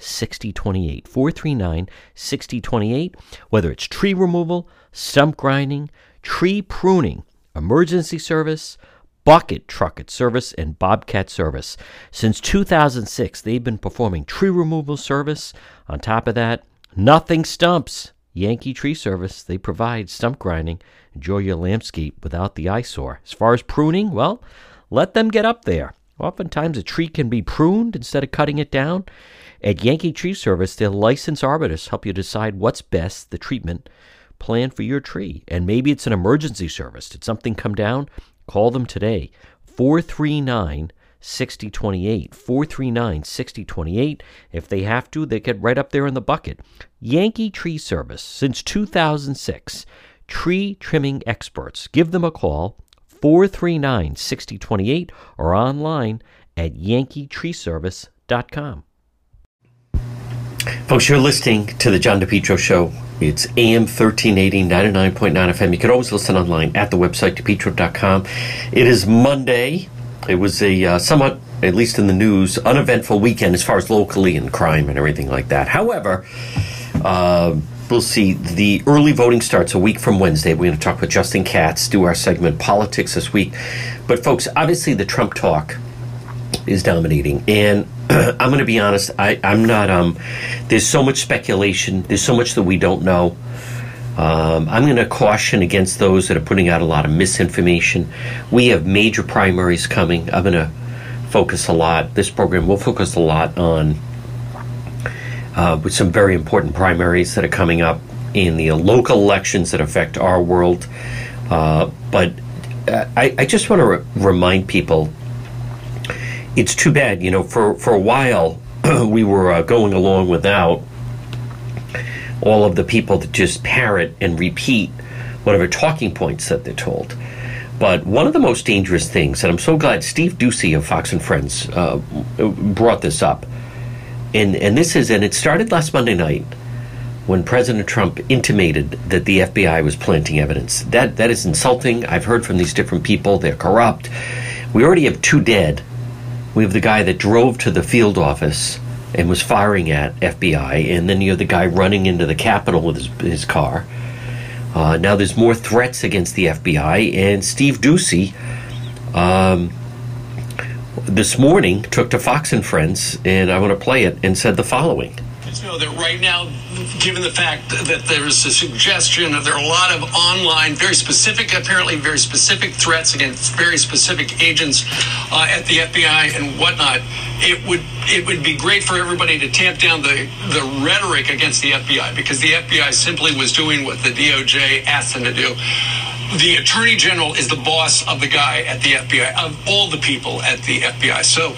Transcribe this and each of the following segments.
6028. 439 6028. Whether it's tree removal, stump grinding, tree pruning, emergency service, bucket trucket service, and bobcat service. Since 2006, they've been performing tree removal service. On top of that, nothing stumps. Yankee Tree Service, they provide stump grinding. Enjoy your landscape without the eyesore. As far as pruning, well, let them get up there. Oftentimes, a tree can be pruned instead of cutting it down. At Yankee Tree Service, their licensed arborists help you decide what's best, the treatment plan for your tree. And maybe it's an emergency service. Did something come down? Call them today. 439 6028. 439 6028. If they have to, they get right up there in the bucket. Yankee Tree Service, since 2006. Tree trimming experts. Give them a call, 439 6028, or online at yankeetreeservice.com. Folks, you're listening to the John DePetro Show. It's AM 1380, 99.9 FM. You can always listen online at the website, depetro.com. It is Monday. It was a uh, somewhat, at least in the news, uneventful weekend as far as locally and crime and everything like that. However, uh, we'll see the early voting starts a week from Wednesday. We're going to talk with Justin Katz, do our segment Politics this week. But, folks, obviously the Trump talk is dominating. And I'm going to be honest, I, am not, um, there's so much speculation, there's so much that we don't know. Um, I'm going to caution against those that are putting out a lot of misinformation. We have major primaries coming. I'm going to focus a lot, this program will focus a lot on uh, with some very important primaries that are coming up in the local elections that affect our world. Uh, but uh, I, I, just want to re- remind people it's too bad, you know, for, for a while we were uh, going along without all of the people that just parrot and repeat whatever talking points that they're told. But one of the most dangerous things, and I'm so glad Steve Doocy of Fox and Friends uh, brought this up, and and this is and it started last Monday night when President Trump intimated that the FBI was planting evidence. That that is insulting. I've heard from these different people; they're corrupt. We already have two dead. We have the guy that drove to the field office and was firing at FBI, and then you have the guy running into the Capitol with his, his car. Uh, now there's more threats against the FBI, and Steve Doocy um, this morning took to Fox and Friends, and I want to play it, and said the following. Just know that right now, given the fact that there is a suggestion that there are a lot of online, very specific, apparently very specific threats against very specific agents uh, at the FBI and whatnot, it would it would be great for everybody to tamp down the the rhetoric against the FBI because the FBI simply was doing what the DOJ asked them to do the attorney general is the boss of the guy at the FBI, of all the people at the FBI. So,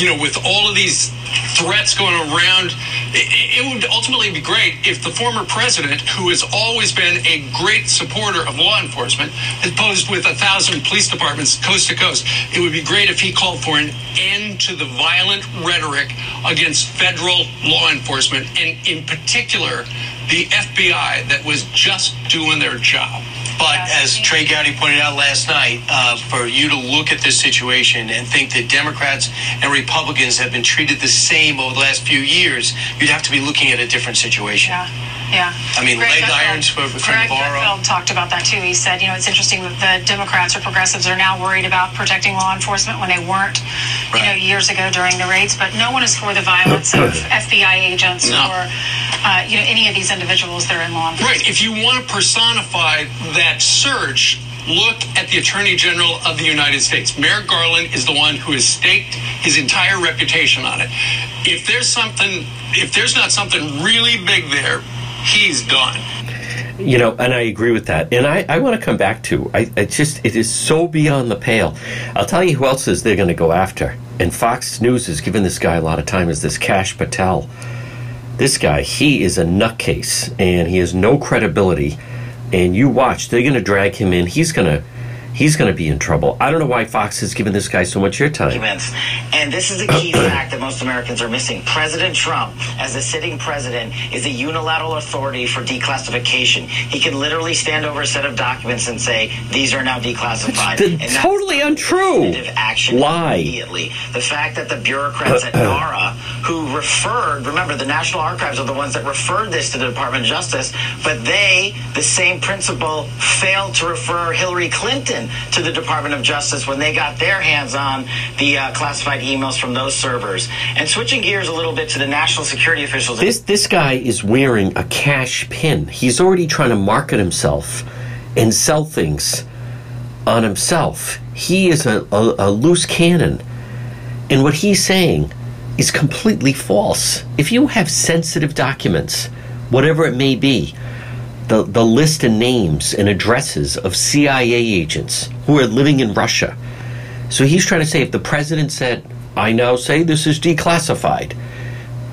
you know, with all of these threats going around, it, would ultimately be great if the former president, who has always been a great supporter of law enforcement, has posed with a thousand police departments coast to coast. It would be great if he called for an end to the violent rhetoric against federal law enforcement, and in particular, the FBI that was just doing their job. But as Trey Gowdy pointed out last night, uh, for you to look at this situation and think that Democrats and Republicans have been treated the same over the last few years, you'd have to be looking at a different situation. Yeah. Yeah. I mean, Greg leg Gutfeld, irons for, for Greg Navarro. Gutfeld talked about that too. He said, you know, it's interesting that the Democrats or progressives are now worried about protecting law enforcement when they weren't, you know, years ago during the raids. But no one is for the violence of FBI agents No. or, uh, you know, any of these individuals that are in law enforcement. Right. If you want to personify that surge, look at the Attorney General of the United States. Merrick Garland is the one who has staked his entire reputation on it. If there's something, if there's not something really big there, he's done. You know, and I agree with that. And I, I want to come back to I, I just it is so beyond the pale. I'll tell you who else is they're going to go after. And Fox News has given this guy a lot of time is this Kash Patel. this guy, he is a nutcase, and he has no credibility. And you watch, they're going to drag him in. He's going to he's going to be in trouble. I don't know why Fox has given this guy so much airtime. And this is a key fact that most Americans are missing. President Trump, as a sitting president, is a unilateral authority for declassification. He can literally stand over a set of documents and say, these are now declassified. The, and totally untrue. Action Lie. Immediately. The fact that the bureaucrats at NARA, who referred, remember, the National Archives are the ones that referred this to the Department of Justice, but they, the same principle, failed to refer Hillary Clinton to the Department of Justice when they got their hands on the uh, classified emails from those servers. And switching gears a little bit to the national security officials. This this guy is wearing a cash pin. He's already trying to market himself and sell things on himself. He is a, a, a loose cannon. And what he's saying is completely false. If you have sensitive documents, whatever it may be, the, the list and names and addresses of CIA agents who are living in Russia. So he's trying to say if the president said, I now say this is declassified,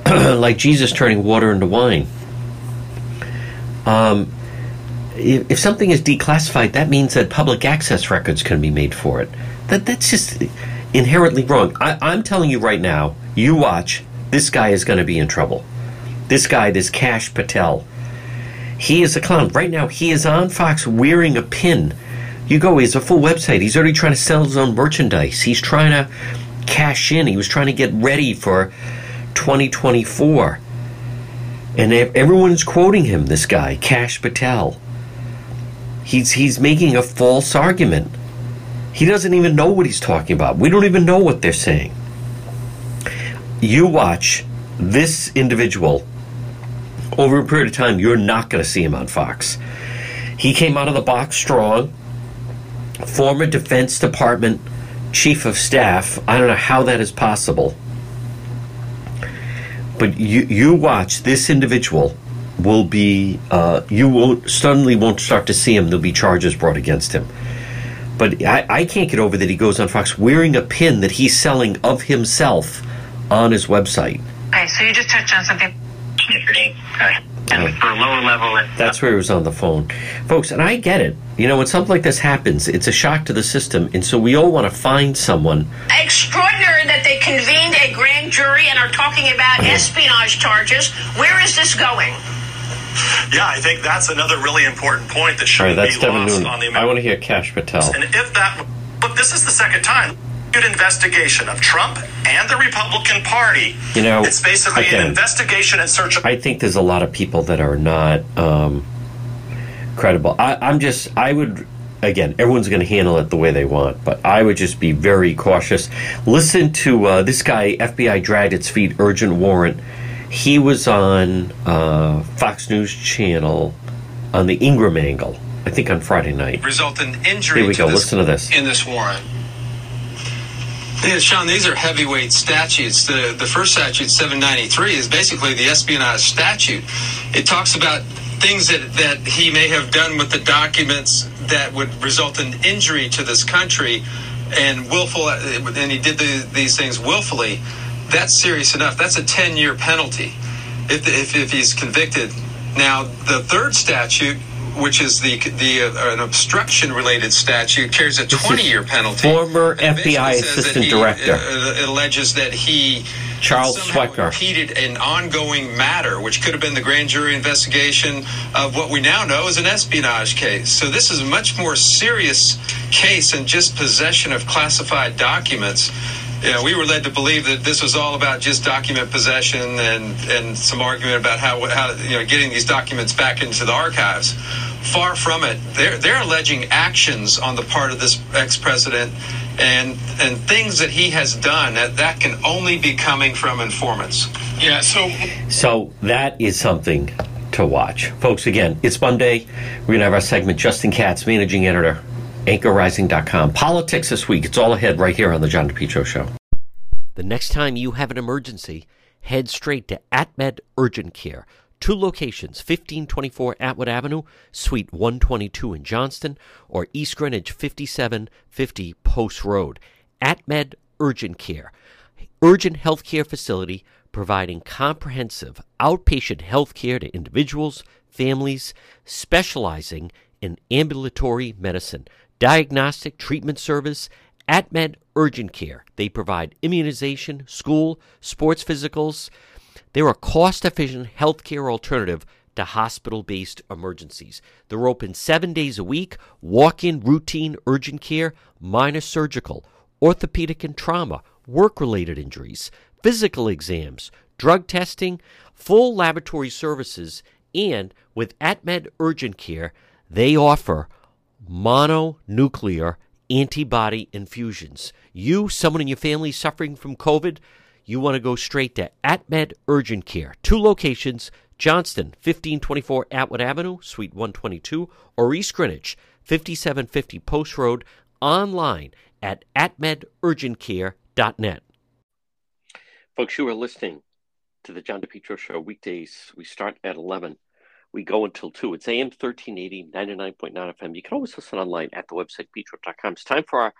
like Jesus turning water into wine. Um, if, if something is declassified, that means that public access records can be made for it. That that's just inherently wrong. I, I'm telling you right now. You watch. This guy is going to be in trouble. This guy, this Kash Patel, he is a clown. Right now, he is on Fox wearing a pin. You go, he has a full website. He's already trying to sell his own merchandise. He's trying to cash in. He was trying to get ready for 2024. And everyone's quoting him, this guy, Kash Patel. He's, he's making a false argument. He doesn't even know what he's talking about. We don't even know what they're saying. You watch this individual over a period of time, you're not going to see him on Fox. He came out of the box strong, former Defense Department chief of staff. I don't know how that is possible. But you, you watch this individual will be uh, you won't suddenly won't start to see him. There'll be charges brought against him. But I, I can't get over that he goes on Fox wearing a pin that he's selling of himself on his website. Okay, so you just touched on something and for lower level. That's where he was on the phone, folks. And I get it. You know, when something like this happens, it's a shock to the system, and so we all want to find someone. Extraordinary that they convened a grand jury and are talking about espionage charges. Where is this going? Yeah, I think that's another really important point that shouldn't that's be Devin lost Noonan. on the American. I want to hear Kash Patel. And if that, look, this is the second time. Good investigation of Trump and the Republican Party. You know, it's basically again, an investigation in search of. I think there's a lot of people that are not um, credible. I, I'm just, I would, again, everyone's going to handle it the way they want, but I would just be very cautious. Listen to uh, this guy, FBI dragged its feet, urgent warrant. He was on uh, Fox News Channel on the Ingraham Angle, I think on Friday night. Result in injury Here we go. Listen to this. in this warrant. Yeah, Sean, these are heavyweight statutes. The the first statute, 793, is basically the espionage statute. It talks about things that, that he may have done with the documents that would result in injury to this country and willful and he did the, these things willfully. That's serious enough. That's a 10 year penalty if, if, if he's convicted. Now, the third statute, which is the the uh, an obstruction related statute, carries a 20 year penalty. former And it basically FBI assistant he, director. uh, alleges that he Charles Swecker. impeded an ongoing matter, which could have been the grand jury investigation of what we now know is an espionage case. So this is a much more serious case than just possession of classified documents. You know, we were led to believe that this was all about just document possession and, and some argument about how, how you know getting these documents back into the archives. Far from it. They're they're alleging actions on the part of this ex-president and and things that he has done that that can only be coming from informants. Yeah, so So that is something to watch. Folks, again, it's Monday. We're going to have our segment Justin Katz, managing editor, anchorrising.com. Politics this week. It's all ahead right here on the John DePetro Show. The next time you have an emergency, head straight to AtMed Urgent Care. Two locations, 1524 Atwood Avenue, Suite 122 in Johnston, or East Greenwich 5750 Post Road. AtMed Urgent Care. Urgent healthcare facility providing comprehensive outpatient health care to individuals, families, specializing in ambulatory medicine, diagnostic treatment service, AtMed Urgent Care. They provide immunization, school, sports physicals. They're a cost efficient healthcare alternative to hospital based emergencies. They're open seven days a week, walk in routine urgent care, minor surgical, orthopedic and trauma, work related injuries, physical exams, drug testing, full laboratory services, and with AtMed Urgent Care, they offer mononuclear antibody infusions. You, someone in your family suffering from COVID, you want to go straight to AtMed Urgent Care. Two locations Johnston, 1524 Atwood Avenue, Suite 122, or East Greenwich, 5750 Post Road, online at atmedurgentcare.net. Folks, you are listening to the John DePetro Show weekdays. We start at 11. We go until 2. It's AM 1380, 99.9 FM. You can always listen online at the website, petro.com. It's time for our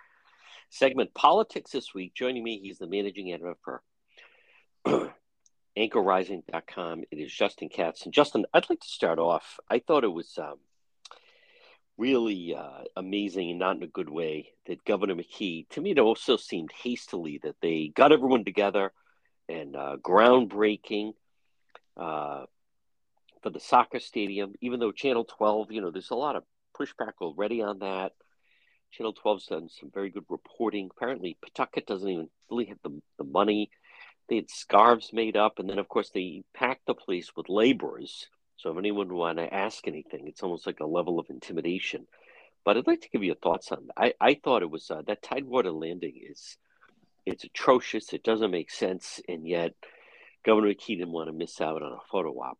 segment, Politics This Week. Joining me, he's the managing editor for anchorrising.com. It is Justin Katz. And Justin, I'd like to start off. I thought it was um, really uh, amazing and not in a good way that Governor McKee, to me, it also seemed hastily that they got everyone together and uh, groundbreaking uh, for the soccer stadium, even though Channel 12, you know, there's a lot of pushback already on that. Channel 12's done some very good reporting. Apparently, Pawtucket doesn't even really have the, the money. They had scarves made up, and then, of course, they packed the place with laborers. So if anyone want to ask anything, it's almost like a level of intimidation. But I'd like to give you thoughts on that. I, I thought it was uh, that Tidewater landing is it's atrocious. It doesn't make sense, and yet Governor McKee didn't want to miss out on a photo op.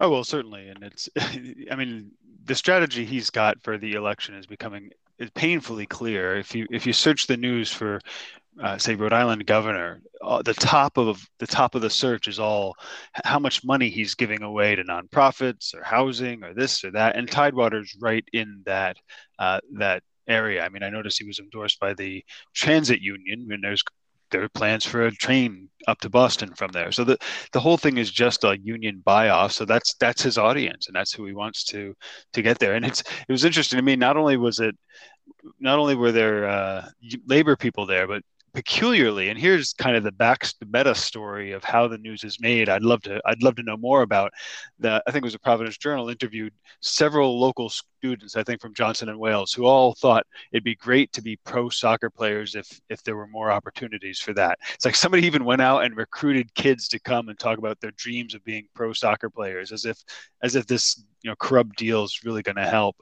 Oh well, certainly, and it's. I mean, the strategy he's got for the election is becoming painfully clear. If you if you search the news for, uh, say, Rhode Island governor, uh, the top of the top of the search is all how much money he's giving away to nonprofits or housing or this or that, and Tidewater's right in that uh, that area. I mean, I noticed he was endorsed by the transit union, and there's there are plans for a train up to Boston from there. So the the whole thing is just a union buy off. So that's that's his audience, and that's who he wants to to get there. And it's it was interesting to me. Not only was it not only were there uh, labor people there, but peculiarly and here's kind of the back the meta story of how the news is made i'd love to i'd love to know more about that i think it was a providence journal interviewed several local students i think from johnson and wales who all thought it'd be great to be pro soccer players if if there were more opportunities for that it's like somebody even went out and recruited kids to come and talk about their dreams of being pro soccer players as if as if this you know corrupt deal is really going to help.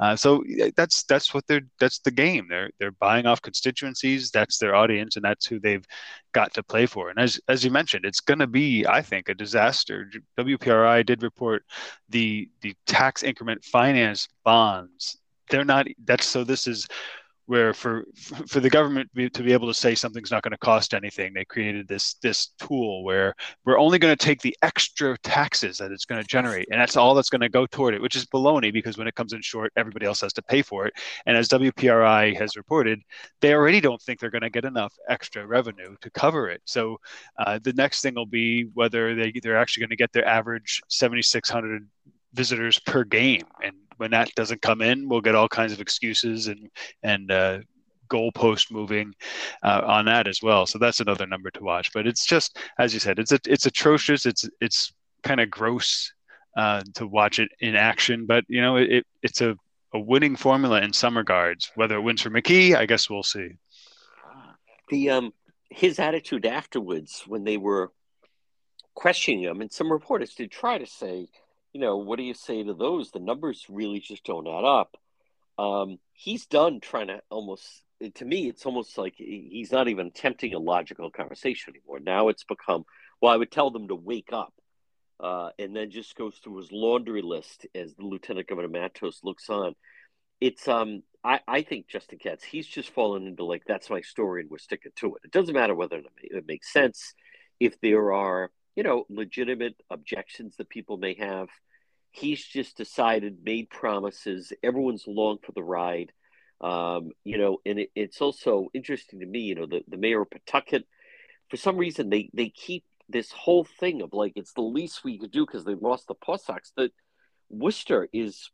Uh, so that's that's what they're that's the game. They're they're buying off constituencies. That's their audience, and that's who they've got to play for. And as as you mentioned, it's going to be, I think, a disaster. WPRI did report the the tax increment finance bonds. They're not. That's so. This is where for for the government to be able to say something's not going to cost anything they created this this tool where we're only going to take the extra taxes that it's going to generate and that's all that's going to go toward it which is baloney because when it comes in short everybody else has to pay for it and as wpri has reported they already don't think they're going to get enough extra revenue to cover it so uh, the next thing will be whether they, they're actually going to get their average 7600 visitors per game and when that doesn't come in, we'll get all kinds of excuses and and uh, goalpost moving uh, on that as well. So that's another number to watch. But it's just as you said, it's a, it's atrocious. It's it's kind of gross uh, to watch it in action. But you know, it, it's a a winning formula in some regards. Whether it wins for McKee, I guess we'll see. The um his attitude afterwards when they were questioning him, and some reporters did try to say you know, what do you say to those? The numbers really just don't add up. Um, he's done trying to almost, to me, it's almost like he's not even attempting a logical conversation anymore. Now it's become, well, I would tell them to wake up. Uh, and then just goes through his laundry list as the Lieutenant Governor Matos looks on. It's um I, I think Justin Katz, he's just fallen into like that's my story and we're sticking to it. It doesn't matter whether it makes sense. If there are you know, legitimate objections that people may have. He's just decided, made promises. Everyone's along for the ride. Um, you know, and it, it's also interesting to me, you know, the, the mayor of Pawtucket, for some reason, they, they keep this whole thing of like it's the least we could do because they lost the Paw Sox. That Worcester is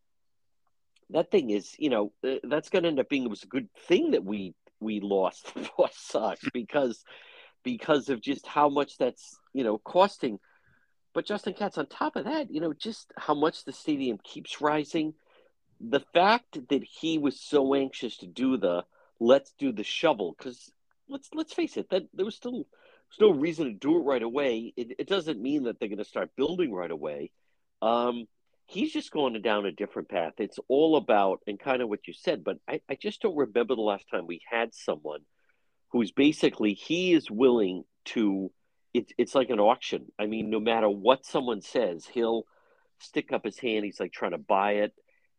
that thing is you know uh, that's going to end up being it was a good thing that we we lost the Paw Sox because because of just how much that's you know costing. But Justin Katz, on top of that, you know, just how much the stadium keeps rising. The fact that he was so anxious to do the let's do the shovel because let's let's face it that there was still there's no reason to do it right away. It, it doesn't mean that they're going to start building right away. Um, he's just going down a different path. It's all about and kind of what you said, but I, I just don't remember the last time we had someone who's basically he is willing to. It's it's like an auction. I mean, no matter what someone says, he'll stick up his hand. He's like trying to buy it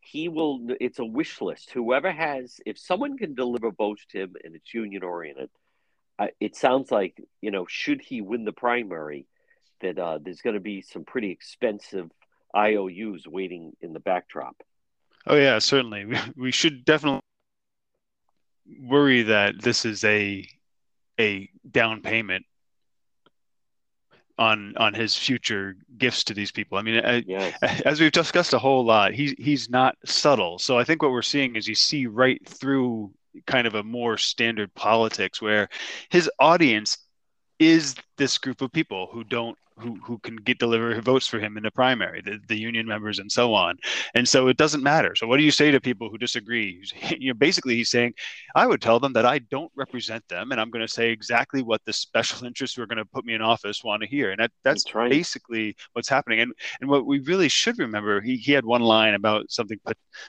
he will it's a wish list whoever has if someone can deliver votes to him and it's union oriented it sounds like you know should he win the primary that uh, there's going to be some pretty expensive ious waiting in the backdrop oh yeah certainly we, we should definitely worry that this is a a down payment on on his future gifts to these people. I mean, yes. as we've discussed a whole lot, he's he's not subtle. So I think what we're seeing is you see right through kind of a more standard politics where his audience is this group of people who don't who who can get deliver votes for him in the primary, the, the union members and so on. And so it doesn't matter. So what do you say to people who disagree? You know, basically he's saying, I would tell them that I don't represent them, and I'm going to say exactly what the special interests who are going to put me in office want to hear. And that that's, that's right. basically what's happening. And and what we really should remember, he he had one line about something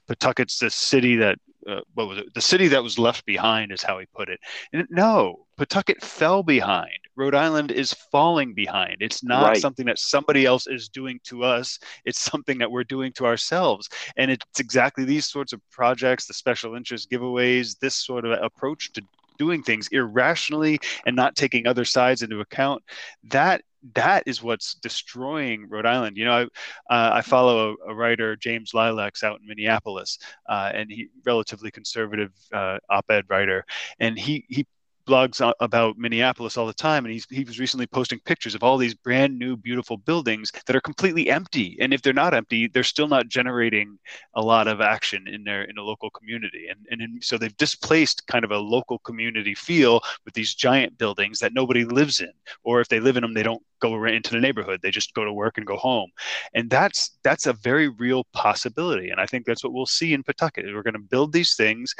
Pawtucket's the city that uh, what was it? The city that was left behind is how he put it. And no, Pawtucket fell behind. Rhode Island is falling behind. It's not right. something that somebody else is doing to us. It's something that we're doing to ourselves. And it's exactly these sorts of projects, the special interest giveaways, this sort of approach to doing things irrationally and not taking other sides into account. That that is what's destroying Rhode Island. You know, I, uh, I follow a, a, writer, James Lileks, out in Minneapolis, uh, and he relatively conservative uh, op-ed writer, and he he blogs about Minneapolis all the time, and he's he was recently posting pictures of all these brand new, beautiful buildings that are completely empty. And if they're not empty, they're still not generating a lot of action in their in a local community. And and in, so they've displaced kind of a local community feel with these giant buildings that nobody lives in, or if they live in them, they don't go into the neighborhood. They just go to work and go home, and that's that's a very real possibility. And I think that's what we'll see in Pawtucket. We're going to build these things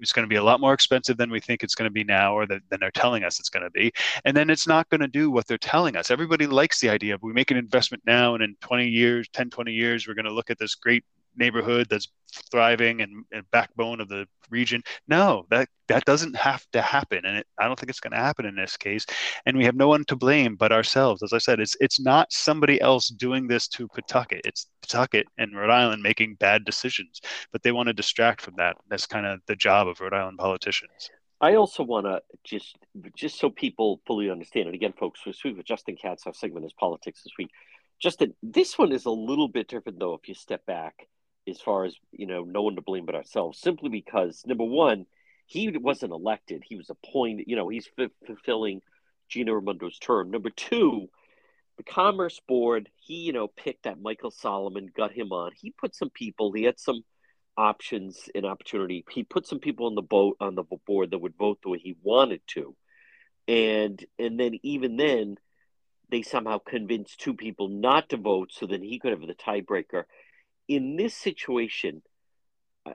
it's going to be a lot more expensive than we think it's going to be now or than they're telling us it's going to be. And then it's not going to do what they're telling us. Everybody likes the idea of we make an investment now and in 20 years 10 20 years we're going to look at this great neighborhood that's thriving and, and, backbone of the region. No, that that doesn't have to happen, and it, I don't think it's going to happen in this case. And we have no one to blame but ourselves. As I said, it's it's not somebody else doing this to Pawtucket. It's Pawtucket and Rhode Island making bad decisions, but they want to distract from that. That's kind of the job of Rhode Island politicians. I also want to just just so people fully understand, it again, folks, we're speaking with Justin Katz. Our segment is politics this week. Justin, this one is a little bit different though. If you step back as far as you know, no one to blame but ourselves. Simply because number one, he wasn't elected; he was appointed. You know, he's f- fulfilling Gina Raimondo's term. Number two, the Commerce Board, he you know picked that Michael Solomon, got him on. He put some people. He had some options and opportunity. He put some people on the boat on the board that would vote the way he wanted to, and and then even then, they somehow convinced two people not to vote, so then he could have the tiebreaker in this situation, uh,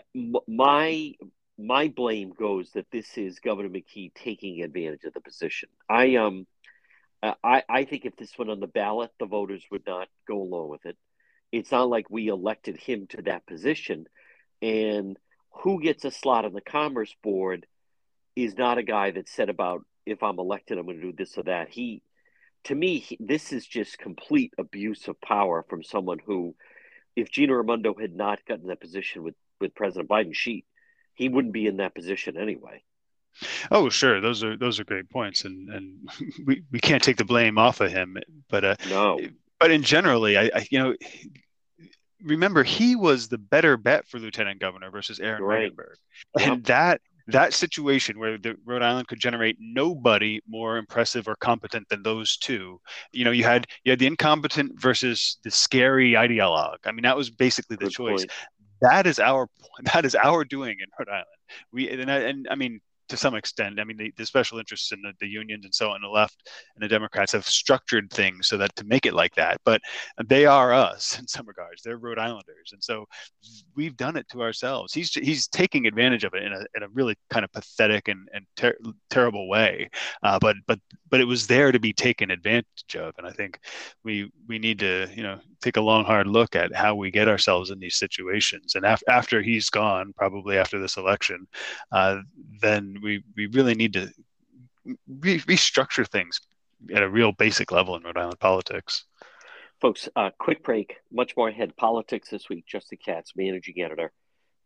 my my blame goes that this is Governor McKee taking advantage of the position. I um I I think if this went on the ballot, the voters would not go along with it. It's not like we elected him to that position, and who gets a slot on the Commerce Board is not a guy that said about if I'm elected, I'm going to do this or that. He, to me, he, this is just complete abuse of power from someone who if Gina Raimondo had not gotten that position with, with President Biden, she he wouldn't be in that position anyway. Oh, sure. Those are those are great points, and and we, we can't take the blame off of him. But uh, no. But in generally, I, I you know remember he was the better bet for lieutenant governor versus Aaron right. Regunberg, and that that situation where the Rhode Island could generate nobody more impressive or competent than those two. You know, you had you had the incompetent versus the scary ideologue. I mean, that was basically the Good choice. Point. That is our that is our doing in Rhode Island. We and, and I mean to some extent. I mean, the, the special interests in the, the, unions and so on the left and the Democrats have structured things so that to make it like that. But they are us in some regards. They're Rhode Islanders, and so we've done it to ourselves. He's he's taking advantage of it in a, in a really kind of pathetic and, and ter- terrible way. Uh, but but but it was there to be taken advantage of, and I think we we need to you know take a long hard look at how we get ourselves in these situations. And af- after he's gone, probably after this election, uh, then we we really need to re- restructure things at a real basic level in Rhode Island politics. Folks, uh, quick break. Much more ahead. Politics this week. Justin Katz, managing editor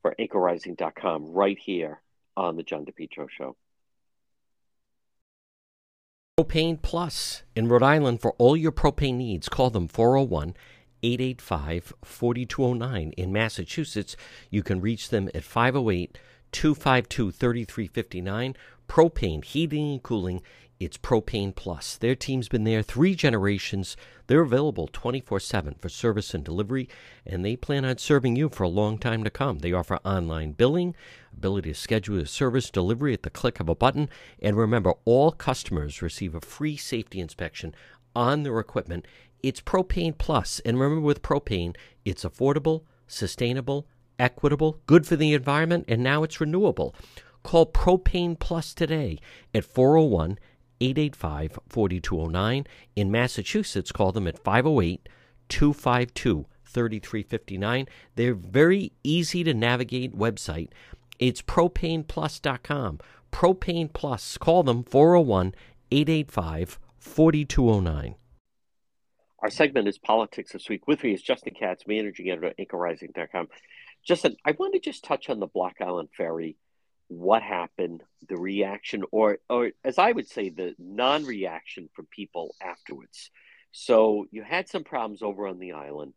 for anchorrising.com, right here on the John DePetro Show. Propane Plus in Rhode Island for all your propane needs. Call them 401 885 4209. In Massachusetts, you can reach them at 508 252 3359. Propane Heating and Cooling. It's Propane Plus. Their team's been there three generations. They're available 24 7 for service and delivery, and they plan on serving you for a long time to come. They offer online billing, ability to schedule a service delivery at the click of a button, and remember, all customers receive a free safety inspection on their equipment. It's Propane Plus, and remember with propane, it's affordable, sustainable, equitable, good for the environment, and now it's renewable. Call Propane Plus today at 401 885 4209. In Massachusetts, call them at 508 252 3359. They're very easy to navigate website. It's propaneplus.com. Propane Plus. Call them 401 885 4209. Our segment is Politics This Week. With me is Justin Katz, managing editor at anchorrising.com. Justin, I want to just touch on the Block Island Ferry, what happened, the reaction, or, or as I would say, the non reaction from people afterwards. So you had some problems over on the island.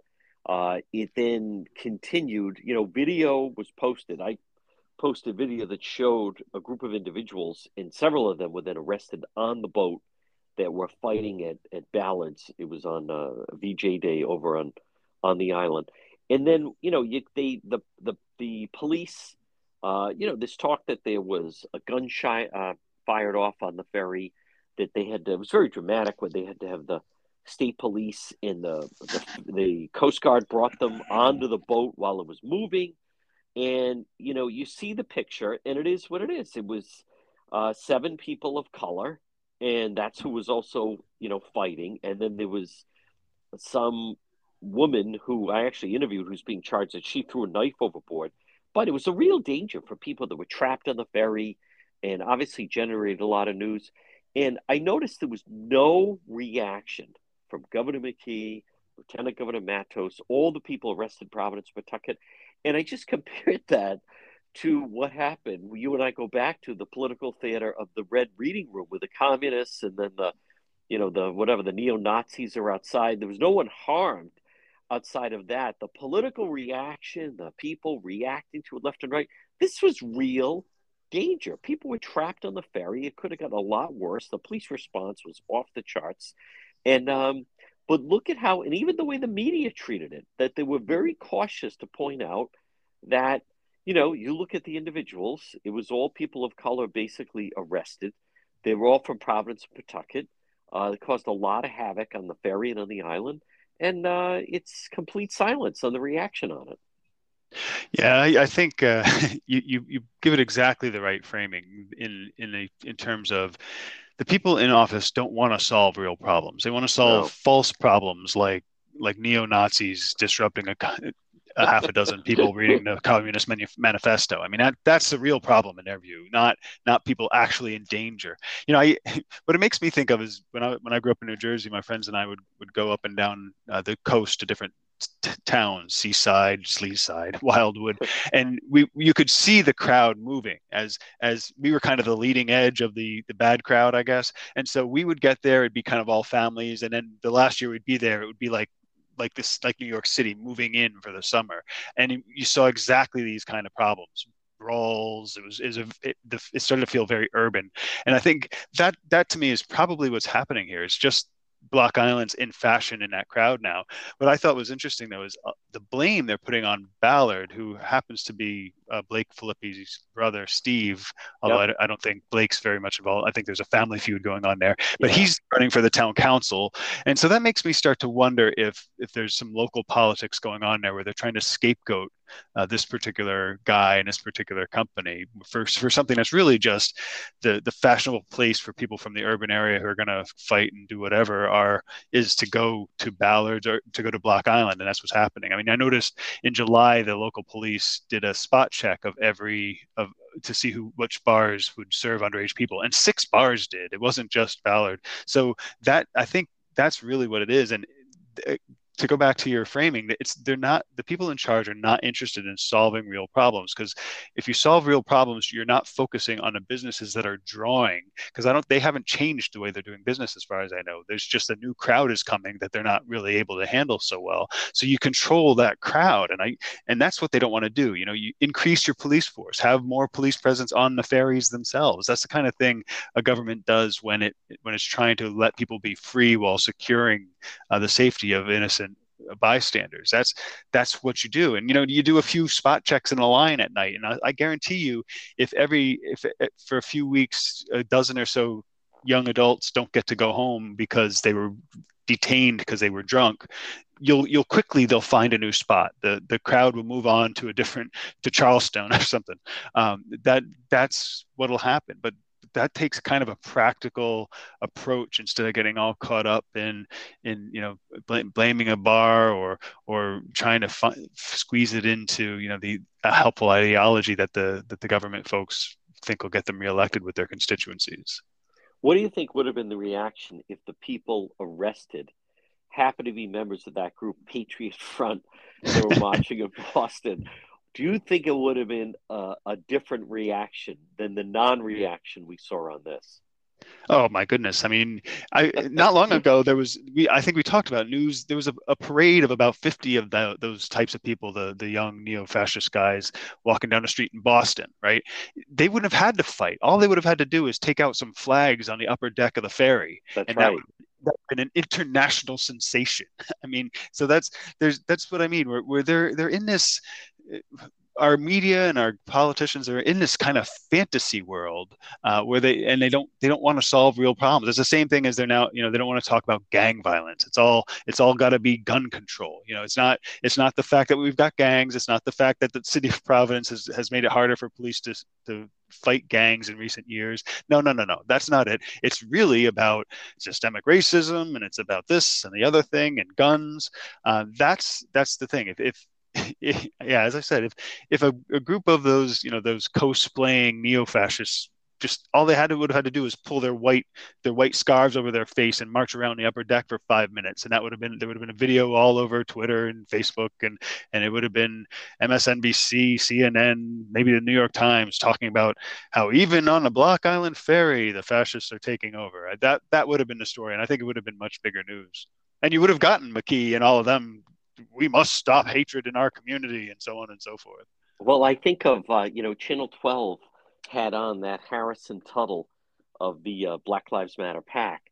Uh, it then continued, you know, video was posted. I posted video that showed a group of individuals, and several of them were then arrested on the boat that were fighting at, at Ballards. It was on uh, VJ Day over on on the island and then you know you, they the the the police uh, you know this talk that there was a gunshot uh, fired off on the ferry that they had to, it was very dramatic when they had to have the state police and the, the the coast guard brought them onto the boat while it was moving. And you know you see the picture and it is what it is. It was uh, seven people of color and that's who was also you know fighting. And then there was some woman who I actually interviewed who's being charged that she threw a knife overboard. But it was a real danger for people that were trapped on the ferry and obviously generated a lot of news. And I noticed there was no reaction from Governor McKee, Lieutenant Governor Matos, all the people arrested in Providence, Pawtucket. And I just compared that to what happened. You and I go back to the political theater of the Red Reading Room with the communists and then the, you know, the whatever, the neo Nazis are outside. There was no one harmed outside of that, the political reaction, the people reacting to it left and right, this was real danger. People were trapped on the ferry. It could have gotten a lot worse. The police response was off the charts. And, um, but look at how, and even the way the media treated it, that they were very cautious to point out that, you know, you look at the individuals, it was all people of color basically arrested. They were all from Providence, Pawtucket. Uh, it caused a lot of havoc on the ferry and on the island and uh, it's complete silence on the reaction on it. Yeah, I, I think uh, you, you, you give it exactly the right framing in in a, in terms of the people in office don't want to solve real problems. They want to solve no. false problems like like neo Nazis disrupting a, a half a dozen people reading the Communist Manifesto. I mean, that that's the real problem in their view, not not people actually in danger. You know, I, what it makes me think of is when I when I grew up in New Jersey, my friends and I would would go up and down uh, the coast to different t- towns, Seaside, Sleeside, Wildwood, and we you could see the crowd moving as as we were kind of the leading edge of the the bad crowd, I guess. And so we would get there, it'd be kind of all families, and then the last year we'd be there, it would be like like this like New York City moving in for the summer, and you saw exactly these kind of problems brawls. It was, it, a, it, it started to feel very urban, and I think that that to me is probably what's happening here. It's just Block Island's in fashion in that crowd now. What I thought was interesting though is uh, the blame they're putting on Ballard, who happens to be uh, Blake Filippi's brother, Steve. Although yep. I, I, don't think Blake's very much involved. I think there's a family feud going on there. But yeah. he's running for the town council, and so that makes me start to wonder if if there's some local politics going on there where they're trying to scapegoat uh, this particular guy and this particular company for, for something that's really just the, the fashionable place for people from the urban area who are going to fight and do whatever are is to go to Ballards or to go to Block Island, and that's what's happening. I mean, I noticed in July the local police did a spot check of every of to see who which bars would serve underage people, and six bars did. It wasn't just Ballard. So that I think that's really what it is, and to go back to your framing that it's they're not the people in charge are not interested in solving real problems because if you solve real problems you're not focusing on the businesses that are drawing because i don't they haven't changed the way they're doing business as far as i know. There's just a new crowd is coming that they're not really able to handle so well. So you control that crowd and i and that's what they don't want to do you know you increase your police force have more police presence on the ferries themselves. That's the kind of thing a government does when it when it's trying to let people be free while securing uh, the safety of innocent bystanders. That's that's what you do, and you know you do a few spot checks in a line at night, and I, I guarantee you, if every if, if for a few weeks a dozen or so young adults don't get to go home because they were detained because they were drunk you'll you'll quickly they'll find a new spot. The the crowd will move on to a different to charleston or something. Um, that that's what'll happen. But that takes kind of a practical approach instead of getting all caught up in in you know bl- blaming a bar or or trying to fi- squeeze it into you know the helpful ideology that the that the government folks think will get them reelected with their constituencies. What do you think would have been the reaction if the people arrested happened to be members of that group, Patriot Front, that were marching in Boston? Do you think it would have been a, a different reaction than the non-reaction we saw on this? Oh my goodness! I mean, I not long ago there was we I think we talked about news. There was a, a parade of about fifty of the, those types of people, the the young neo-fascist guys walking down the street in Boston. Right? They wouldn't have had to fight. All they would have had to do is take out some flags on the upper deck of the ferry, that's and right. that been an international sensation. I mean, so that's there's that's what I mean. Where, where they're they're in this our media and our politicians are in this kind of fantasy world uh, where they and they don't they don't want to solve real problems. It's the same thing as they're now you know they don't want to talk about gang violence. It's all it's all got to be gun control. You know, it's not it's not the fact that we've got gangs. It's not the fact that the city of Providence has, has made it harder for police to to fight gangs in recent years. No, no, no, no. That's not it. It's really about systemic racism and it's about this and the other thing and guns. Uh, that's that's the thing. If if yeah, as I said, if if a, a group of those, you know, those cosplaying neo-fascists just all they had to would have had to do is pull their white their white scarves over their face and march around the upper deck for five minutes, and that would have been there would have been a video all over Twitter and Facebook, and and it would have been MSNBC, CNN, maybe the New York Times talking about how even on the Block Island ferry the fascists are taking over. That that would have been the story, and I think it would have been much bigger news. And you would have gotten McKee and all of them we must stop hatred in our community and so on and so forth. Well, I think of uh, you know Channel 12 had on that Harrison Tuttle of the uh, Black Lives Matter PAC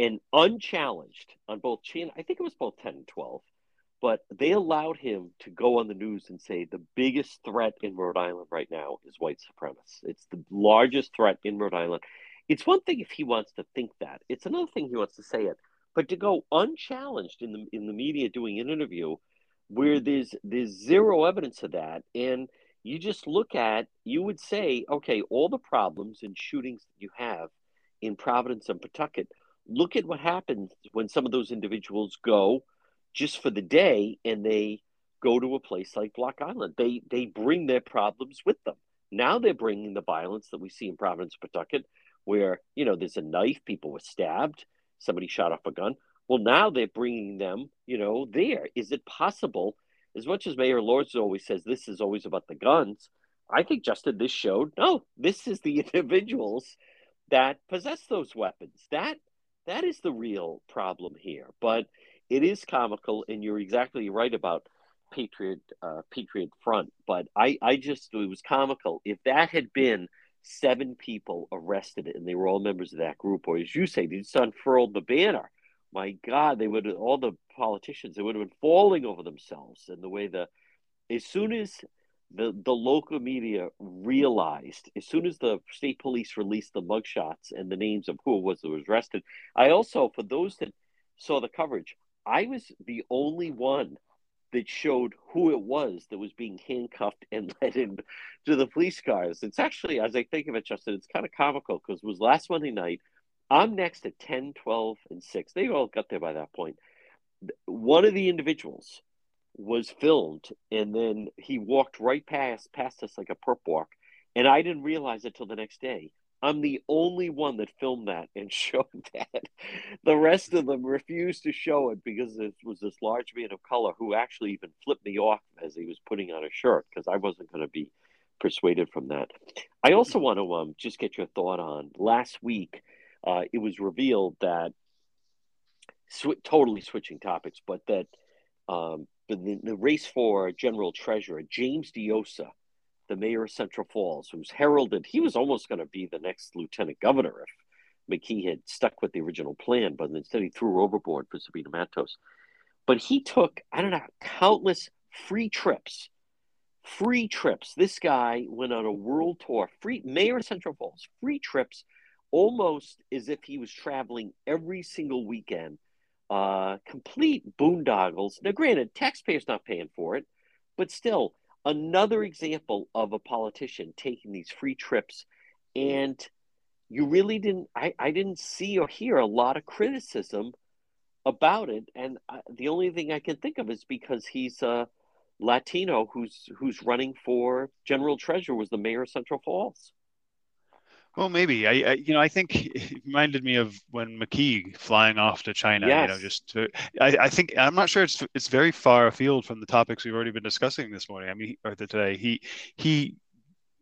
and unchallenged on both channel, I think it was both 10 and 12, but they allowed him to go on the news and say the biggest threat in Rhode Island right now is white supremacists. It's the largest threat in Rhode Island. It's one thing if he wants to think that. It's another thing he wants to say it. But to go unchallenged in the in the media doing an interview where mm-hmm. there's there's zero evidence of that, and you just look at you would say, okay, all the problems and shootings that you have in Providence and Pawtucket, look at what happens when some of those individuals go just for the day and they go to a place like Block Island. They they bring their problems with them. Now they're bringing the violence that we see in Providence, Pawtucket, where you know there's a knife, people were stabbed, somebody shot off a gun. Well, now they're bringing them, you know, there. Is it possible? As much as Mayor Elorza always says this is always about the guns, I think Justin, this showed no, this is the individuals that possess those weapons. That that is the real problem here. But it is comical, and you're exactly right about Patriot uh, Patriot Front, but I I just it was comical. If that had been seven people arrested and they were all members of that group, or as you say, they just unfurled the banner. My God, they would all the politicians they would have been falling over themselves. And the way the as soon as the the local media realized, as soon as the state police released the mugshots and the names of who it was that was arrested, I also for those that saw the coverage, I was the only one that showed who it was that was being handcuffed and led into the police cars. It's actually, as I think of it, Justin, it's kind of comical because it was last Monday night. I'm next at 10, 12, and 6. They all got there by that point. One of the individuals was filmed, and then he walked right past past us like a perp walk, and I didn't realize it till the next day. I'm the only one that filmed that and showed that. The rest of them refused to show it because it was this large man of color who actually even flipped me off as he was putting on a shirt because I wasn't going to be persuaded from that. I also want to um, just get your thought on last week. Uh, it was revealed that sw- totally switching topics, but that um, the, the race for general treasurer James Diossa the mayor of Central Falls, who's heralded, he was almost going to be the next lieutenant governor if McKee had stuck with the original plan, but instead he threw overboard for Sabina Matos. But he took, I don't know, countless free trips. Free trips. This guy went on a world tour, free mayor of Central Falls, free trips, almost as if he was traveling every single weekend. Uh, complete boondoggles. Now, granted, taxpayers not paying for it, but still, another example of a politician taking these free trips and you really didn't I, I didn't see or hear a lot of criticism about it. And I, the only thing i can think of is because he's a latino who's who's running for general treasurer was the mayor of central falls well, maybe I, I, you know, I think it reminded me of when McKee flying off to China. Yes. You know, just to, I, I think I'm not sure it's it's very far afield from the topics we've already been discussing this morning. I mean, or today. He he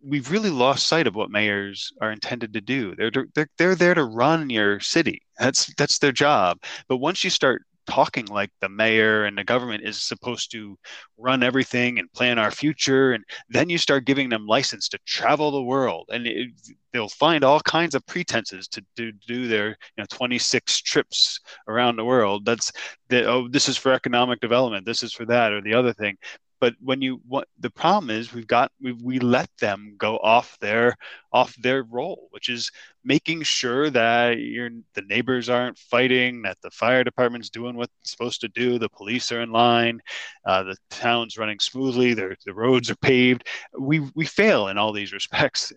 we've really lost sight of what mayors are intended to do. They're they're they're there to run your city. That's that's their job. But once you start talking like the mayor and the government is supposed to run everything and plan our future and then you start giving them license to travel the world. And it, they'll find all kinds of pretenses to do, do their you know 26 trips around the world. That's oh this is for economic development this is for that or the other thing. But when you what the problem is we've got we, we let them go off their off their role which is making sure that your the neighbors aren't fighting that the fire department's doing what it's supposed to do the police are in line uh, the town's running smoothly the roads are paved. We we fail in all these respects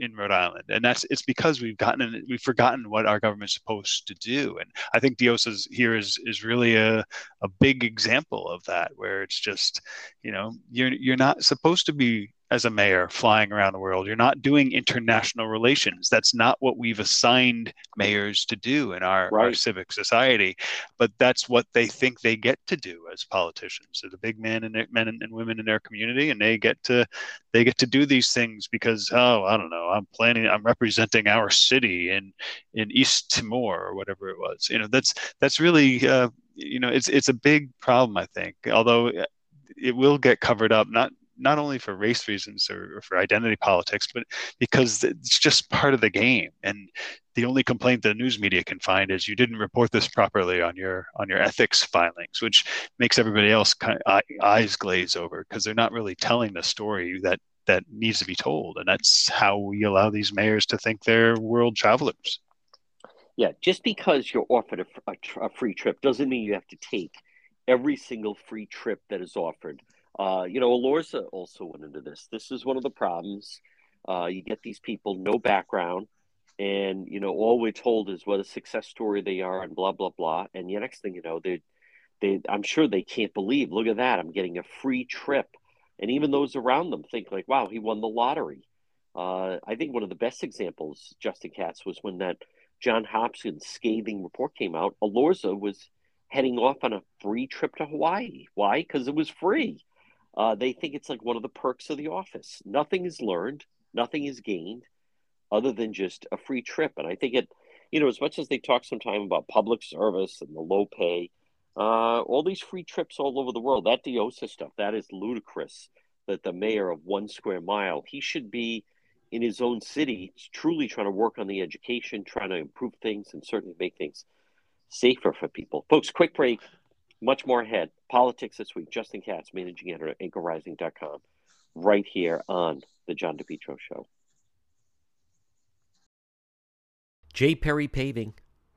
in, rhode island. And that's it's because we've gotten we've forgotten what our government's supposed to do. And i think diossa's here is is really a, a big example of that where it's just you know you're you're not supposed to be as a mayor flying around the world. You're not doing international relations. That's not what we've assigned mayors to do in our, right. our civic society. But that's what they think they get to do as politicians. They're the big men and men and women in their community, and they get to they get to do these things because oh, I don't know, I'm planning, I'm representing our city in in East Timor or whatever it was. You know, that's that's really uh, you know, it's it's a big problem. I think, although it will get covered up not not only for race reasons or, or, for identity politics, but because it's just part of the game. And the only complaint the news media can find is you didn't report this properly on your on your ethics filings, which makes everybody else kind of eyes glaze over because they're not really telling the story that that needs to be told. And that's how we allow these mayors to think they're world travelers. Yeah, just because you're offered a, a, a free trip doesn't mean you have to take every single free trip that is offered uh, you know, Elorza also went into this. This is one of the problems. Uh, you get these people, no background, and you know, all we're told is what a success story they are, and blah blah blah. And the next thing you know, they, they, I'm sure they can't believe. Look at that! I'm getting a free trip, and even those around them think like, "Wow, he won the lottery." Uh, I think one of the best examples, Justin Katz, was when that John Hopkins scathing report came out. Elorza was heading off on a free trip to Hawaii. Why? Because it was free. Uh, they think it's like one of the perks of the office. Nothing is learned, nothing is gained, other than just a free trip. And I think it, you know, as much as they talk sometime about public service and the low pay, Uh, all these free trips all over the world. That Diossa stuff, that is ludicrous. That the mayor of one square mile, he should be in his own city, truly trying to work on the education, trying to improve things, and certainly make things safer for people. Folks, quick break. Much more ahead. Politics this week. Justin Katz, managing editor at anchorrising.com, right here on The John DePetro Show. J. Perry Paving.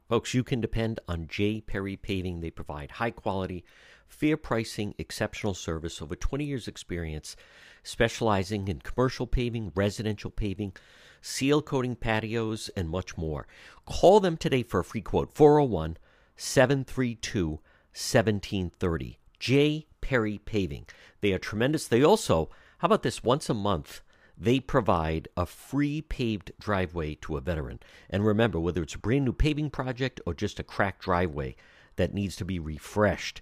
Folks, you can depend on J. Perry Paving. They provide high quality, fair pricing, exceptional service, over 20 years' experience, specializing in commercial paving, residential paving, seal coating patios, and much more. Call them today for a free quote 401 732 1730. J. Perry Paving. They are tremendous. They also, how about this, once a month, they provide a free paved driveway to a veteran. And remember, whether it's a brand new paving project or just a cracked driveway that needs to be refreshed,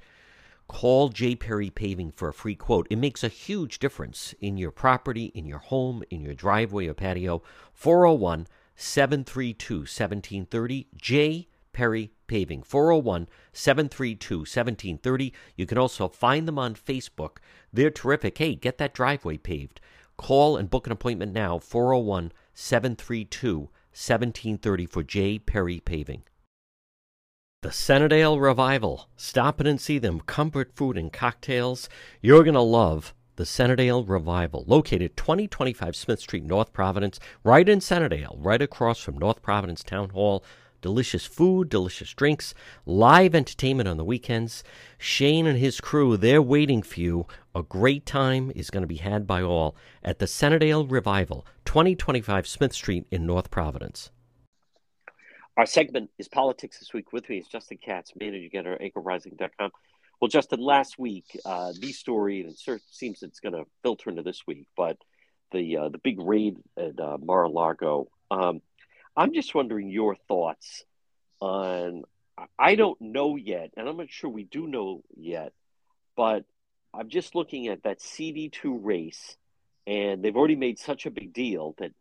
call J. Perry Paving for a free quote. It makes a huge difference in your property, in your home, in your driveway or patio. 401 732 1730. J. Perry Paving. 401 732 1730. You can also find them on Facebook. They're terrific. Hey, get that driveway paved. Call and book an appointment now 401 732 1730 for J. Perry Paving. The Centredale Revival. Stop in and see them. Comfort food and cocktails. You're going to love the Centredale Revival, located 2025 Smith Street, North Providence, right in Centredale, right across from North Providence Town Hall. Delicious food, delicious drinks, live entertainment on the weekends. Shane and his crew, they're waiting for you. A great time is going to be had by all at the Centredale Revival, 2025 Smith Street in North Providence. Our segment is Politics This Week. With me is Justin Katz, managing editor at anchorrising.com. Well, Justin, last week, uh, the story, and it seems it's going to filter into this week, but the uh, the big raid at uh, Mar-a-Lago. Um, I'm just wondering your thoughts on. I don't know yet, and I'm not sure we do know yet, but I'm just looking at that CD2 race, and they've already made such a big deal that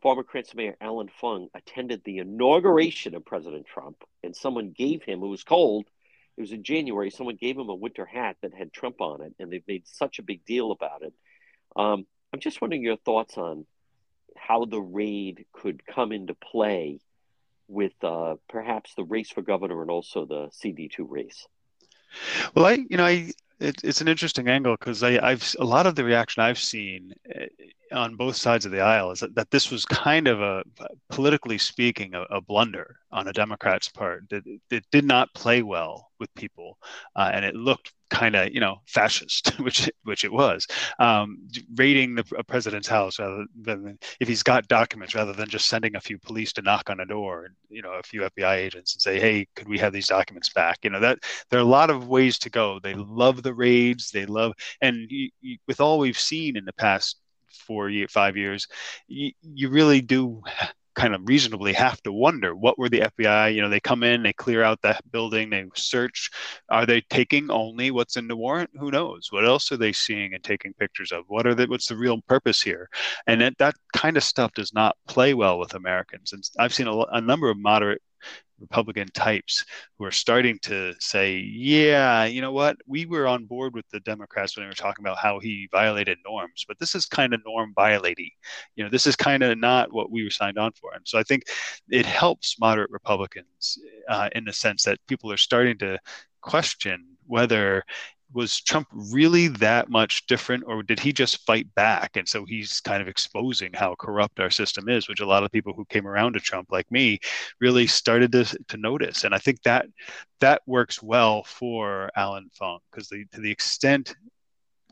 former Cranston Mayor Allan Fung attended the inauguration of President Trump, and someone gave him, it was cold, it was in January, someone gave him a winter hat that had Trump on it, and they've made such a big deal about it. Um, I'm just wondering your thoughts on how the raid could come into play with uh, perhaps the race for governor and also the CD2 race. Well, I, you know, I, it, it's an interesting angle because I've a lot of the reaction I've seen eh, on both sides of the aisle is that, that this was kind of a politically speaking a, a blunder on a Democrat's part. It, it, did not play well with people, uh, and it looked kind of you know fascist, which which it was, um, raiding the president's house rather than if he's got documents, rather than just sending a few police to knock on a door, and you know a few FBI agents and say, hey, could we have these documents back? You know that there are a lot of ways to go. They love the raids, they love, and you, you, with all we've seen in the past four, year, five years, you, you really do kind of reasonably have to wonder what were the FBI, you know, they come in, they clear out that building, they search. Are they taking only what's in the warrant? Who knows? What else are they seeing and taking pictures of? What are the what's the real purpose here? And that, that kind of stuff does not play well with Americans. And I've seen a, a number of moderate Republican types who are starting to say, yeah, you know what? We were on board with the Democrats when they were talking about how he violated norms, but this is kind of norm violating. You know, this is kind of not what we were signed on for. And so I think it helps moderate Republicans uh, in the sense that people are starting to question whether was Trump really that much different, or did he just fight back? And so he's kind of exposing how corrupt our system is, which a lot of people who came around to Trump, like me, really started to, to notice. And I think that that works well for Allan Fung because to the extent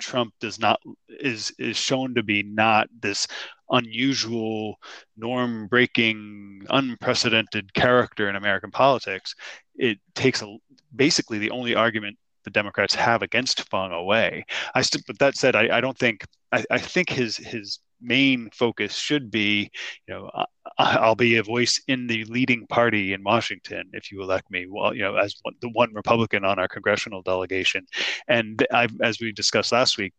Trump does not is is shown to be not this unusual, norm breaking, unprecedented character in American politics. It takes a, basically the only argument the Democrats have against Fung away. I st- but that said, I, I don't think I, I, think his his main focus should be, you know, I'll be a voice in the leading party in Washington if you elect me. Well, you know, as one, the one Republican on our congressional delegation, and I, as we discussed last week,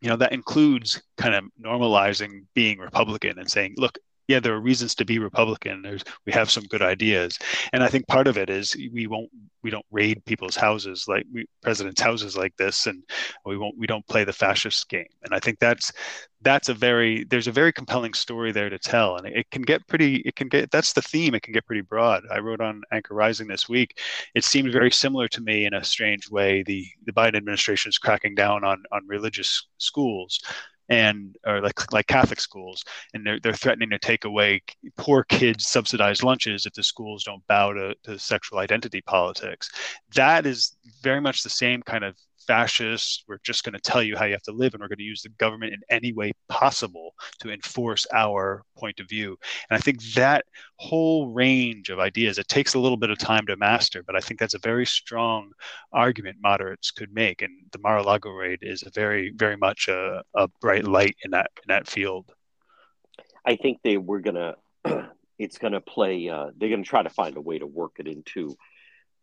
you know, that includes kind of normalizing being Republican and saying, look, yeah, there are reasons to be Republican. There's we have some good ideas, and I think part of it is we won't we don't raid people's houses like we, presidents' houses like this, and we won't we don't play the fascist game. And I think that's that's a very there's a very compelling story there to tell, and it can get pretty it can get that's the theme. It can get pretty broad. I wrote on Anchor Rising this week. It seemed very similar to me in a strange way. The the Biden administration is cracking down on on religious schools and or like like Catholic schools, and they're they're threatening to take away poor kids' subsidized lunches if the schools don't bow to, to sexual identity politics. That is very much the same kind of fascist. We're just going to tell you how you have to live, and we're going to use the government in any way possible to enforce our point of view. And I think that whole range of ideas, it takes a little bit of time to master, but I think that's a very strong argument moderates could make. And the Mar-a-Lago raid is a very, very much a, a bright light in that in that field. I think they were going to. It's going to play. Uh, they're going to try to find a way to work it into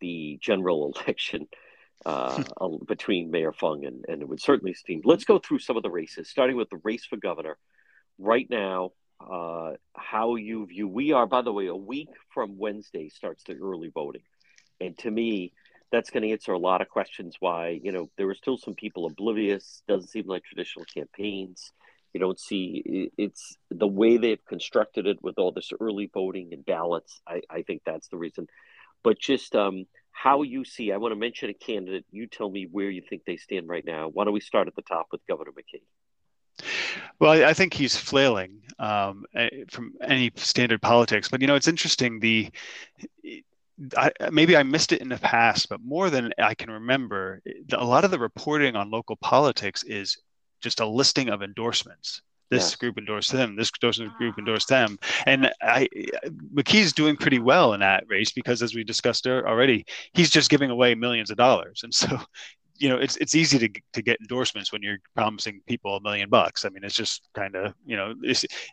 the general election uh, between Mayor Fung and, and it would certainly steam. Let's go through some of the races, starting with the race for governor. Right now, uh, how you view, we are, by the way, a week from Wednesday starts the early voting. And to me, that's going to answer a lot of questions why, you know, there are still some people oblivious, doesn't seem like traditional campaigns. You don't see it's the way they've constructed it with all this early voting and ballots. I, I think that's the reason. But just um, how you see. I want to mention a candidate. You tell me where you think they stand right now. Why don't we start at the top with Governor McKee? Well, I think he's flailing um, from any standard politics. But you know, it's interesting. The I, maybe I missed it in the past, but more than I can remember, a lot of the reporting on local politics is just a listing of endorsements this group endorsed them, this group ah. endorsed them, and I McKee's doing pretty well in that race because, as we discussed er, already, he's just giving away millions of dollars, and so you know it's it's easy to to get endorsements when you're promising people a million bucks. I mean, it's just kind of you know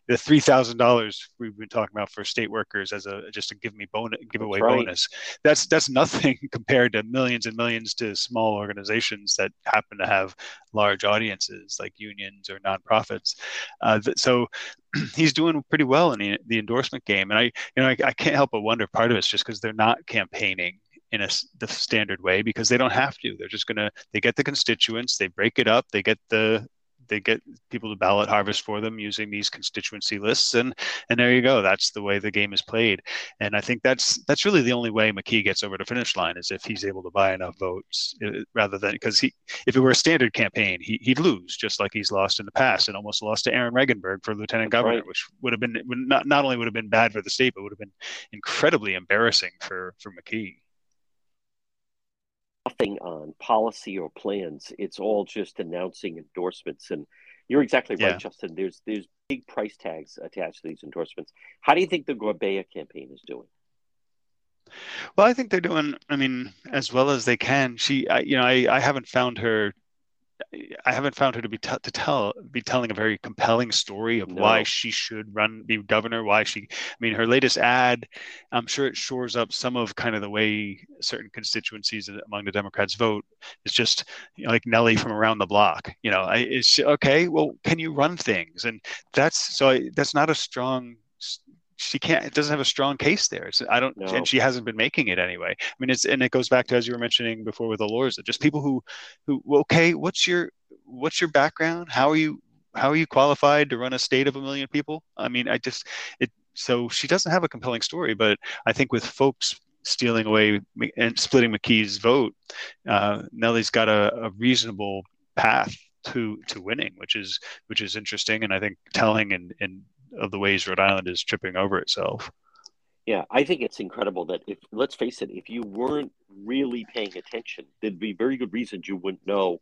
the three thousand dollars we've been talking about for state workers as a just a give me bonus giveaway right. bonus. That's that's nothing compared to millions and millions to small organizations that happen to have large audiences like unions or nonprofits. Uh, so he's doing pretty well in the, the endorsement game, and I you know I, I can't help but wonder part of it's just because they're not campaigning in a the standard way because they don't have to. They're just gonna they get the constituents, they break it up, they get the they get people to ballot harvest for them using these constituency lists and and there you go that's the way the game is played and i think that's that's really the only way mckee gets over the finish line is if he's able to buy enough votes uh, rather than because he if it were a standard campaign he, he'd lose just like he's lost in the past and almost lost to aaron regunberg for lieutenant that's governor right. which would have been not, not only would have been bad for the state but would have been incredibly embarrassing for for mckee nothing on policy or plans. It's all just announcing endorsements. And you're exactly right, yeah. Justin. There's there's big price tags attached to these endorsements. How do you think the Gorbea campaign is doing? Well, I think they're doing. I mean, as well as they can. She, I, you know, I, I haven't found her I haven't found her to be t- to tell be telling a very compelling story of no. why she should run be governor. Why she, I mean, her latest ad, I'm sure it shores up some of kind of the way certain constituencies among the Democrats vote. It's just you know, like Nellie from around the block. You know, I, it's okay. Well, can you run things? And that's so I, that's not a strong she can't it doesn't have a strong case there. So i don't no. and she hasn't been making it anyway. I mean it's and it goes back to as you were mentioning before with Elorza just people who who okay what's your what's your background? How are you how are you qualified to run a state of a million people? I mean i just it so she doesn't have a compelling story but i think with folks stealing away and splitting mckee's vote uh, nellie's got a, a reasonable path to to winning which is which is interesting and i think telling and and of the ways Rhode Island is tripping over itself. Yeah, I think it's incredible that if let's face it, if you weren't really paying attention, there'd be very good reasons you wouldn't know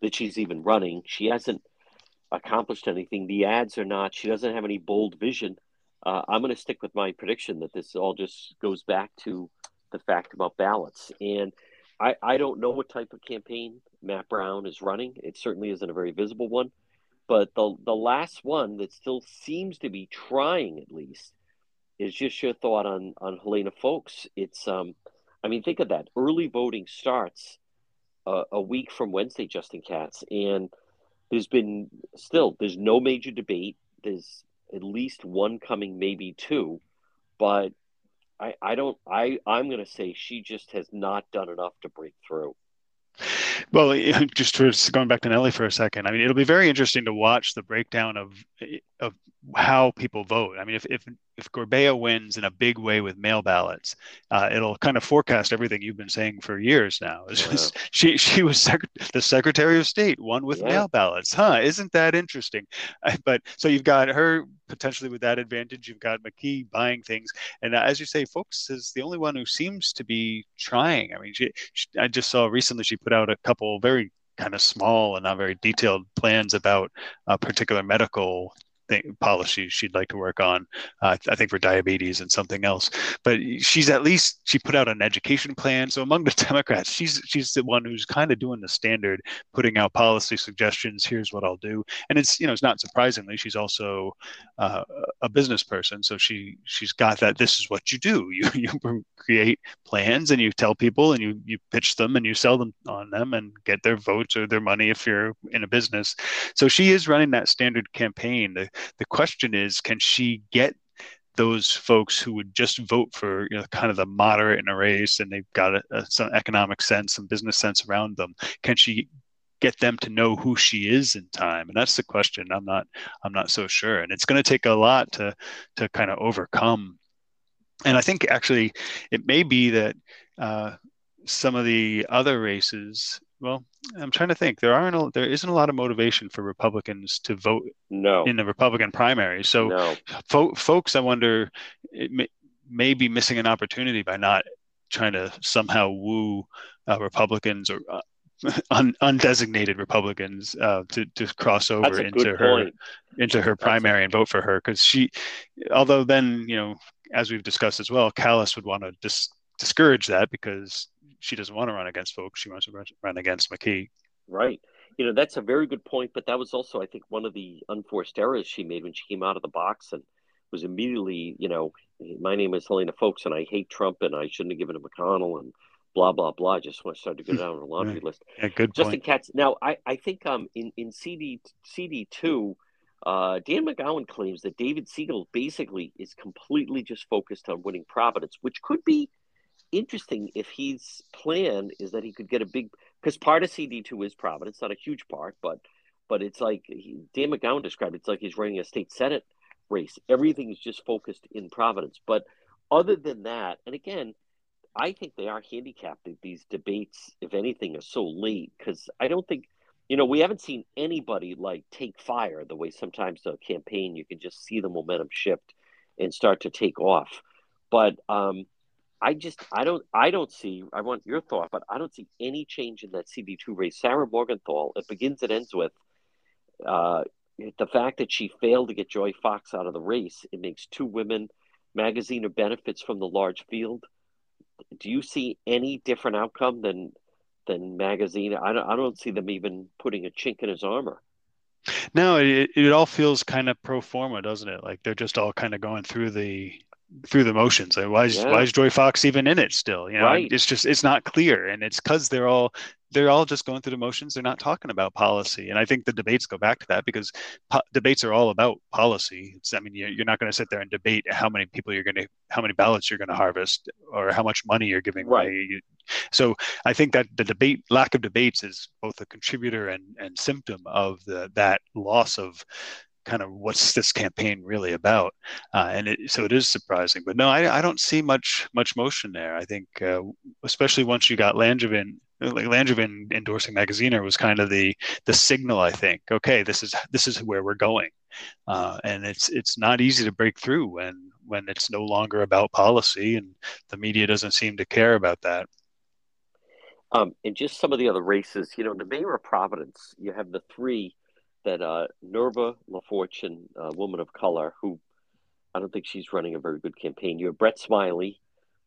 that she's even running. She hasn't accomplished anything. The ads are not. She doesn't have any bold vision. Uh, I'm going to stick with my prediction that this all just goes back to the fact about ballots. And I, I don't know what type of campaign Matt Brown is running. It certainly isn't a very visible one. But the the last one that still seems to be trying at least is just your thought on on Helena Foulkes. It's um, I mean, think of that. Early voting starts uh, a week from Wednesday, Justin Katz, and there's been still there's no major debate. There's at least one coming, maybe two, but I, I don't I I'm to say she just has not done enough to break through. Well, just for going back to Nellie for a second, I mean, it'll be very interesting to watch the breakdown of of how people vote. I mean, if if if Gorbea wins in a big way with mail ballots, uh, it'll kind of forecast everything you've been saying for years now. Yeah. Just, she she was sec- the Secretary of State, one with yeah. mail ballots, huh? Isn't that interesting? but so you've got her potentially with that advantage. You've got McKee buying things, and uh, as you say, Foulkes is the only one who seems to be trying. I mean, she, she, I just saw recently she put out a couple very kind of small and not very detailed plans about a particular medical thing, policies she'd like to work on. Uh, I think for diabetes and something else. But she's at least she put out an education plan. So among the Democrats, she's she's the one who's kind of doing the standard, putting out policy suggestions. Here's what I'll do, and it's you know it's not surprisingly she's also uh, a business person, so she she's got that. This is what you do. You you create plans and you tell people and you you pitch them and you sell them on them and get their votes or their money if you're in a business. So she is running that standard campaign. The the question is, can she get those folks who would just vote for you know, kind of the moderate in a race and they've got a, a, some economic sense, some business sense around them? Can she get them to know who she is in time? And that's the question. I'm not I'm not so sure. And it's going to take a lot to to kind of overcome. And I think actually it may be that uh, some of the other races well, I'm trying to think. There aren't a, there isn't a lot of motivation for Republicans to vote no. in the Republican primary. So, no. fo- Foulkes, I wonder, may, may, be missing an opportunity by not trying to somehow woo uh, Republicans or uh, un, undesignated Republicans uh, to to cross over into her point. into her primary and vote for her because she, although then you know as we've discussed as well, Kalus would want to dis- discourage that because she doesn't want to run against Foulkes. She wants to run against McKee. Right. You know, that's a very good point. But that was also, I think, one of the unforced errors she made when she came out of the box and was immediately, you know, my name is Helena Foulkes and I hate Trump and I shouldn't have given to McConnell and blah blah blah. I just want to start to go down the laundry list. Yeah, good Justin point. Katz. Now, I I think um in in CD CD two. Uh, Dan McGowan claims that David Segal basically is completely just focused on winning Providence, which could be interesting if his plan is that he could get a big because part of CD two is Providence, not a huge part, but but it's like he, Dan McGowan described it's like he's running a state senate race. Everything is just focused in Providence. But other than that, and again, I think they are handicapped these debates, if anything, are so late because I don't think you know we haven't seen anybody like take fire the way sometimes a campaign you can just see the momentum shift and start to take off. But um, I just I don't I don't see I want your thought, but I don't see any change in that CD two race. Sarah Morgenthau, it begins and ends with uh, the fact that she failed to get Joy Fox out of the race. It makes two women. Magaziner benefits from the large field. Do you see any different outcome than than Magaziner? I don't I don't see them even putting a chink in his armor. No, it, it all feels kind of pro forma, doesn't it? Like they're just all kind of going through the through the motions. Like, why is yeah. why is Joy Fox even in it still? You know, right. it's just it's not clear, and it's because they're all they're all just going through the motions. They're not talking about policy, and I think the debates go back to that because po- debates are all about policy. It's I mean you're, you're not going to sit there and debate how many people you're going to how many ballots you're going to harvest or how much money you're giving right. away. So I think that the debate lack of debates is both a contributor and and symptom of the that loss of kind of what's this campaign really about? Uh, and it, so it is surprising but no I, I don't see much much motion there. I think uh, especially once you got langevin like langevin endorsing magaziner was kind of the the signal i think okay this is this is where we're going. Uh, and it's it's not easy to break through when when it's no longer about policy and the media doesn't seem to care about that. Um, and just some of the other races, you know, the mayor of Providence, you have the three that uh, Nirva LaFortune, a woman of color, who I don't think she's running a very good campaign. You have Brett Smiley,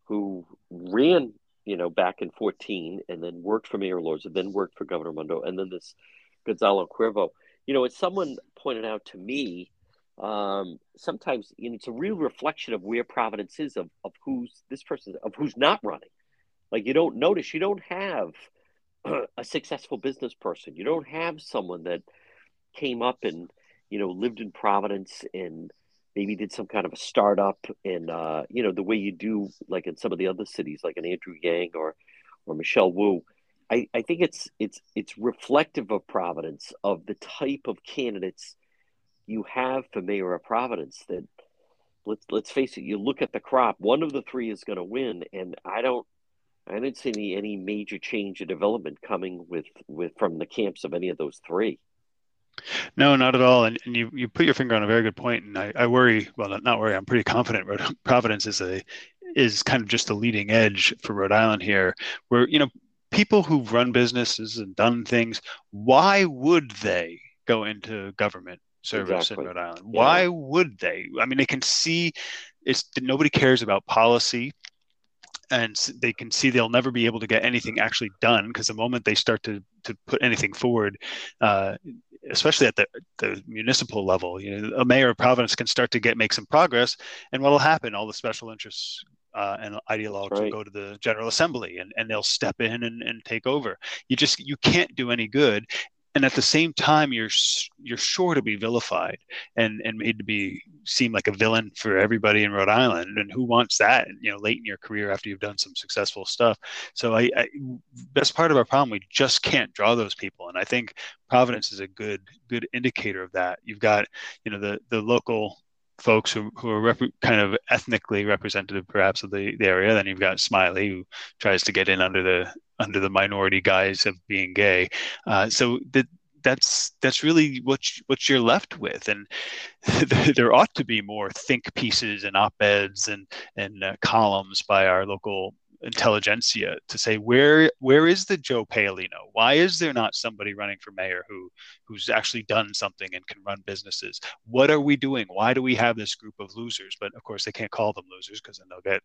who ran, you know, back in 14 and then worked for Mayor Elorza and then worked for Governor Raimondo. And then this Gonzalo Cuervo. You know, as someone pointed out to me, um, sometimes you know, it's a real reflection of where Providence is of, of who's this person, of who's not running. Like you don't notice, you don't have a successful business person. You don't have someone that – came up and you know lived in Providence and maybe did some kind of a startup in, uh, you know, the way you do like in some of the other cities, like an Andrew Yang or or Michelle Wu. I, I think it's it's it's reflective of Providence of the type of candidates you have for mayor of Providence that let's let's face it, you look at the crop, one of the three is going to win, and I don't I didn't see any, any major change or development coming with, with from the camps of any of those three. No, not at all. And, and you, you put your finger on a very good point. And I, I worry, well, not, not worry, I'm pretty confident Providence is a is kind of just the leading edge for Rhode Island here, where you know people who've run businesses and done things, why would they go into government service exactly. in Rhode Island? Yeah. Why would they? I mean, they can see it's nobody cares about policy and they can see they'll never be able to get anything actually done because the moment they start to to put anything forward, uh, especially at the, the municipal level, you know, a mayor of Providence can start to get make some progress, and what will happen? All the special interests uh, and ideologues right. will go to the General Assembly and, and they'll step in and, and take over. You just you can't do any good and at the same time you're you're sure to be vilified and and made to be seem like a villain for everybody in Rhode Island. And who wants that you know late in your career after you've done some successful stuff? So I, I best part of our problem we just can't draw those people. And I think Providence is a good good indicator of that. You've got you know the the local folks who, who are rep- kind of ethnically representative perhaps of the, the area then you've got smiley who tries to get in under the under the minority guise of being gay. Uh, so that that's that's really what you, what you're left with. And there ought to be more think pieces and op-eds and and uh, columns by our local intelligentsia to say where where is the Joe Paolino? Why is there not somebody running for mayor who who's actually done something and can run businesses? What are we doing? Why do we have this group of losers? But of course, they can't call them losers because then they'll get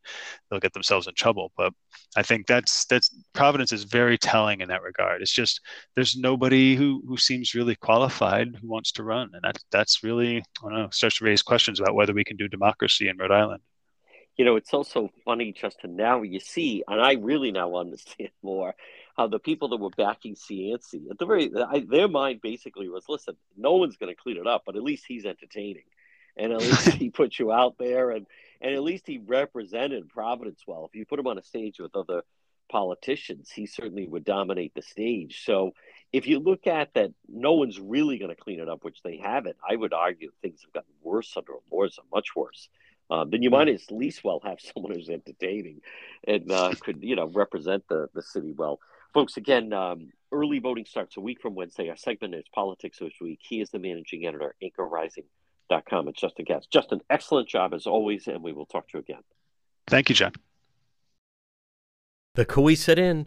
they'll get themselves in trouble. But I think that's that's Providence is very telling in that regard. It's just there's nobody who who seems really qualified who wants to run, and that that's really I don't know starts to raise questions about whether we can do democracy in Rhode Island you know, it's also funny, Justin. Now you see, and I really now understand more how the people that were backing Cianci at the very I, their mind basically was, listen, no one's going to clean it up, but at least he's entertaining, and at least he put you out there, and and at least he represented Providence well. If you put him on a stage with other politicians, he certainly would dominate the stage. So if you look at that, no one's really going to clean it up, which they haven't. I would argue things have gotten worse under Elorza, much worse um, then you might at least well have someone who's entertaining and uh, could you know represent the the city well. Folks, again, um, early voting starts a week from Wednesday. Our segment is Politics this week. He is the managing editor, anchorrising.com. It's Justin Katz. Justin, excellent job as always, and we will talk to you again. Thank you, John. The Cowesett Inn